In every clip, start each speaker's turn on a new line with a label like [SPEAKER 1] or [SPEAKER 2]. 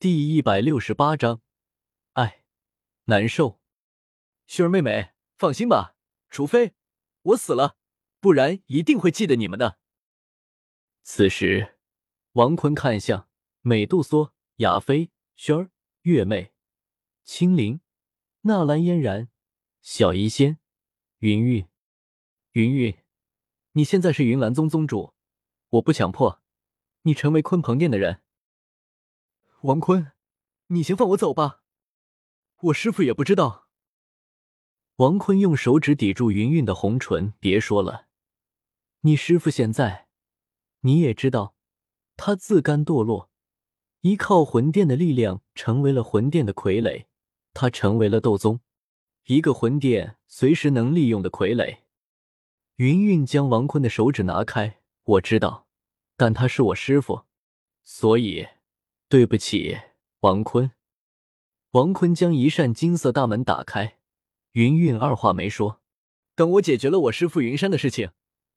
[SPEAKER 1] 第一百六十八章，哎难受。
[SPEAKER 2] 薰儿妹妹，放心吧，除非我死了，不然一定会记得你们的。
[SPEAKER 1] 此时，王坤看向美杜莎、亚飞、薰儿、月妹、青灵、纳兰嫣然、小医仙、云韵。云韵，你现在是云岚宗宗主，我不强迫你成为鲲鹏殿的人。
[SPEAKER 2] 王坤，你先放我走吧，我师父也不知道。
[SPEAKER 1] 王坤用手指抵住云云的红唇，别说了，你师父现在，你也知道，他自甘堕落，依靠魂殿的力量成为了魂殿的傀儡，他成为了斗宗，一个魂殿随时能利用的傀儡。云云将王坤的手指拿开，我知道，但他是我师父，所以。对不起，王坤。王坤将一扇金色大门打开，云云二话没说。
[SPEAKER 2] 等我解决了我师父云山的事情，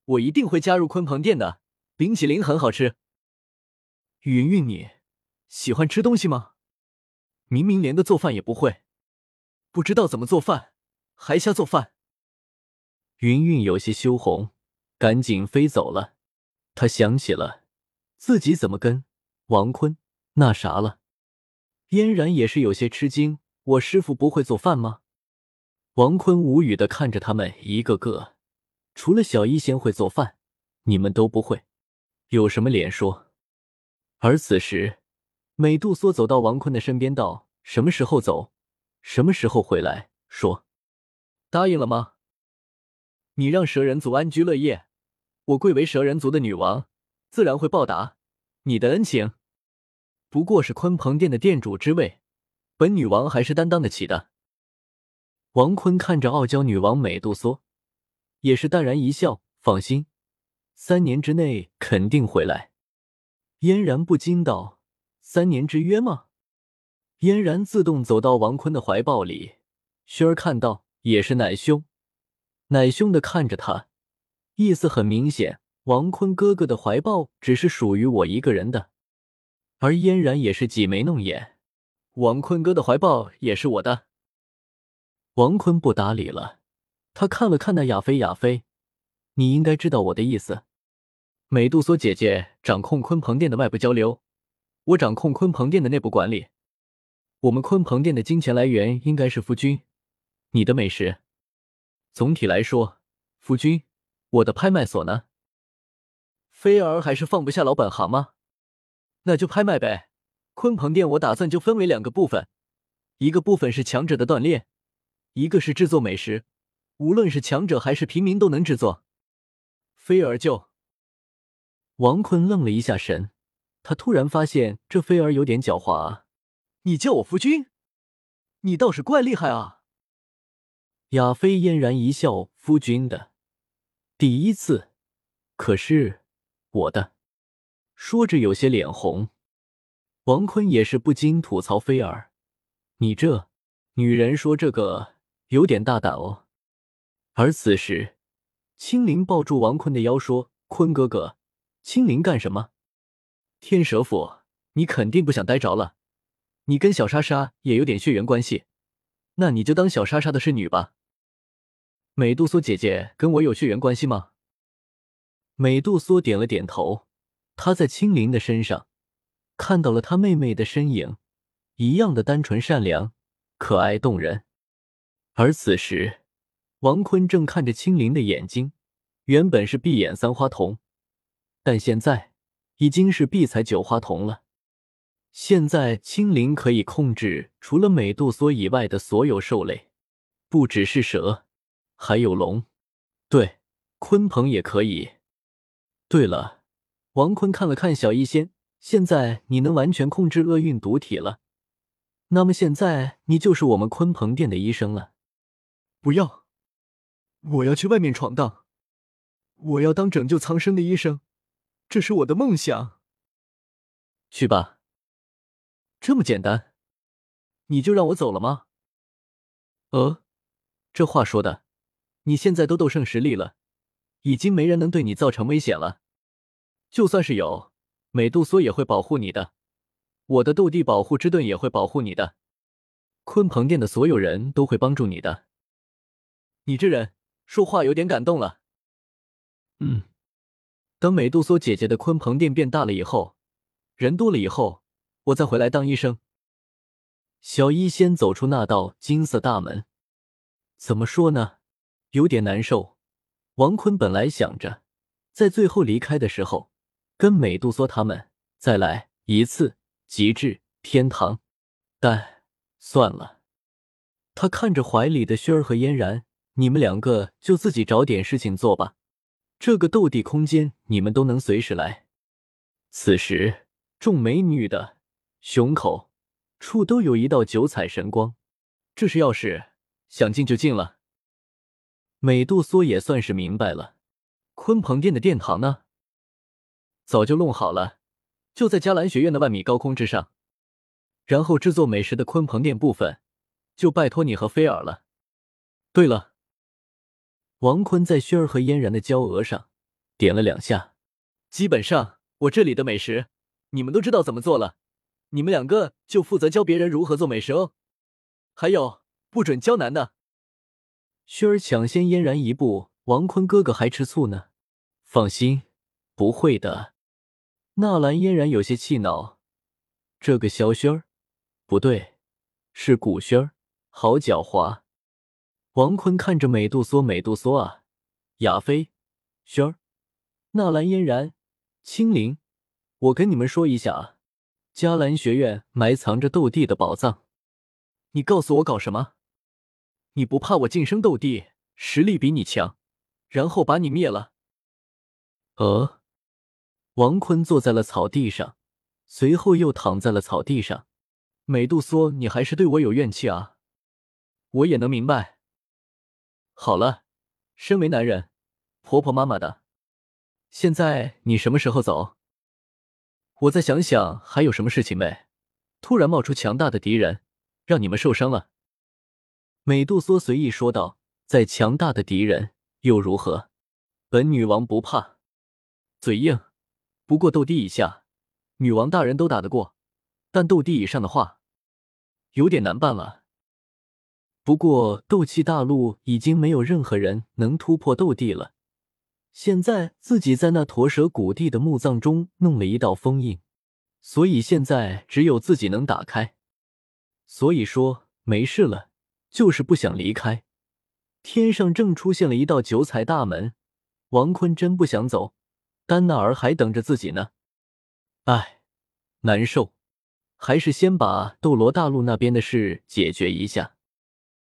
[SPEAKER 2] 我一定会加入鲲鹏殿的。冰淇淋很好吃。云云，你喜欢吃东西吗？明明连个做饭也不会，不知道怎么做饭，还瞎做饭。
[SPEAKER 1] 云云有些羞红，赶紧飞走了。他想起了自己怎么跟王坤。那啥了，嫣然也是有些吃惊。我师傅不会做饭吗？王坤无语的看着他们一个个，除了小医仙会做饭，你们都不会，有什么脸说？而此时，美杜莎走到王坤的身边，道：“什么时候走？什么时候回来？”说：“
[SPEAKER 2] 答应了吗？你让蛇人族安居乐业，我贵为蛇人族的女王，自然会报答你的恩情。”不过是鲲鹏殿的殿主之位，本女王还是担当得起的。
[SPEAKER 1] 王坤看着傲娇女王美杜莎，也是淡然一笑：“放心，三年之内肯定回来。”嫣然不禁道：“三年之约吗？”嫣然自动走到王坤的怀抱里，薰儿看到也是奶凶，奶凶的看着他，意思很明显：王坤哥哥的怀抱只是属于我一个人的。而嫣然也是挤眉弄眼，
[SPEAKER 2] 王坤哥的怀抱也是我的。
[SPEAKER 1] 王坤不搭理了，他看了看那亚飞，亚飞，你应该知道我的意思。美杜莎姐姐掌控鲲鹏殿的外部交流，我掌控鲲鹏殿的内部管理。我们鲲鹏殿的金钱来源应该是夫君，你的美食。总体来说，夫君，我的拍卖所呢？
[SPEAKER 2] 菲儿还是放不下老本行吗？那就拍卖呗！鲲鹏殿我打算就分为两个部分，一个部分是强者的锻炼，一个是制作美食，无论是强者还是平民都能制作。菲儿就……
[SPEAKER 1] 王坤愣了一下神，他突然发现这菲儿有点狡猾啊！
[SPEAKER 2] 你叫我夫君，你倒是怪厉害啊！
[SPEAKER 1] 亚飞嫣然一笑：“夫君的第一次，可是我的。”说着，有些脸红。王坤也是不禁吐槽：“菲儿，你这女人说这个有点大胆哦。”而此时，青灵抱住王坤的腰说：“坤哥哥，青灵干什么？天蛇府，你肯定不想待着了。你跟小莎莎也有点血缘关系，那你就当小莎莎的侍女吧。”美杜莎姐姐跟我有血缘关系吗？美杜莎点了点头。他在青灵的身上看到了他妹妹的身影，一样的单纯善良、可爱动人。而此时，王坤正看着青灵的眼睛，原本是闭眼三花瞳，但现在已经是闭彩九花瞳了。现在青灵可以控制除了美杜莎以外的所有兽类，不只是蛇，还有龙，对，鲲鹏也可以。对了。王坤看了看小医仙，现在你能完全控制厄运毒体了，那么现在你就是我们鲲鹏殿的医生了。
[SPEAKER 2] 不要，我要去外面闯荡，我要当拯救苍生的医生，这是我的梦想。
[SPEAKER 1] 去吧，
[SPEAKER 2] 这么简单，你就让我走了吗？
[SPEAKER 1] 呃，这话说的，你现在都斗圣实力了，已经没人能对你造成危险了。就算是有，美杜莎也会保护你的。
[SPEAKER 2] 我的斗帝保护之盾也会保护你的，鲲鹏殿的所有人都会帮助你的。你这人说话有点感动了。
[SPEAKER 1] 嗯，
[SPEAKER 2] 等美杜莎姐姐的鲲鹏殿变大了以后，人多了以后，我再回来当医生。
[SPEAKER 1] 小医仙走出那道金色大门，怎么说呢？有点难受。王坤本来想着，在最后离开的时候，跟美杜莎他们再来一次极致天堂，但算了。他看着怀里的薰儿和嫣然，你们两个就自己找点事情做吧。这个斗帝空间，你们都能随时来。此时，众美女的胸口。处都有一道九彩神光，
[SPEAKER 2] 这是钥匙，想进就进了。
[SPEAKER 1] 美杜莎也算是明白了，
[SPEAKER 2] 鲲鹏殿的殿堂呢？早就弄好了，就在迦兰学院的万米高空之上。然后制作美食的鲲鹏殿部分，就拜托你和菲尔了。对了，
[SPEAKER 1] 王坤在薰儿和嫣然的娇额上点了两下。
[SPEAKER 2] 基本上，我这里的美食，你们都知道怎么做了。你们两个就负责教别人如何做美食哦，还有不准教男的。
[SPEAKER 1] 薰儿抢先嫣然一步，王坤哥哥还吃醋呢。放心，不会的。纳兰嫣然有些气恼，这个萧薰儿，不对，是古薰儿，好狡猾。王坤看着美杜莎，美杜莎啊，亚飞，轩儿，纳兰嫣然，青灵，我跟你们说一下啊。迦兰学院埋藏着斗帝的宝藏，
[SPEAKER 2] 你告诉我搞什么？你不怕我晋升斗帝，实力比你强，然后把你灭了？
[SPEAKER 1] 呃，王坤坐在了草地上，随后又躺在了草地上。
[SPEAKER 2] 美杜莎，你还是对我有怨气啊？我也能明白。好了，身为男人，婆婆妈妈的，现在你什么时候走？我再想想还有什么事情没？突然冒出强大的敌人，让你们受伤了。
[SPEAKER 1] 美杜莎随意说道：“再强大的敌人又如何？本女王不怕。”
[SPEAKER 2] 嘴硬。不过斗帝以下，女王大人都打得过，但斗帝以上的话，有点难办了。
[SPEAKER 1] 不过斗气大陆已经没有任何人能突破斗帝了。现在自己在那驼蛇谷地的墓葬中弄了一道封印，所以现在只有自己能打开。所以说没事了，就是不想离开。天上正出现了一道九彩大门，王坤真不想走，丹娜尔还等着自己呢。唉，难受，还是先把斗罗大陆那边的事解决一下。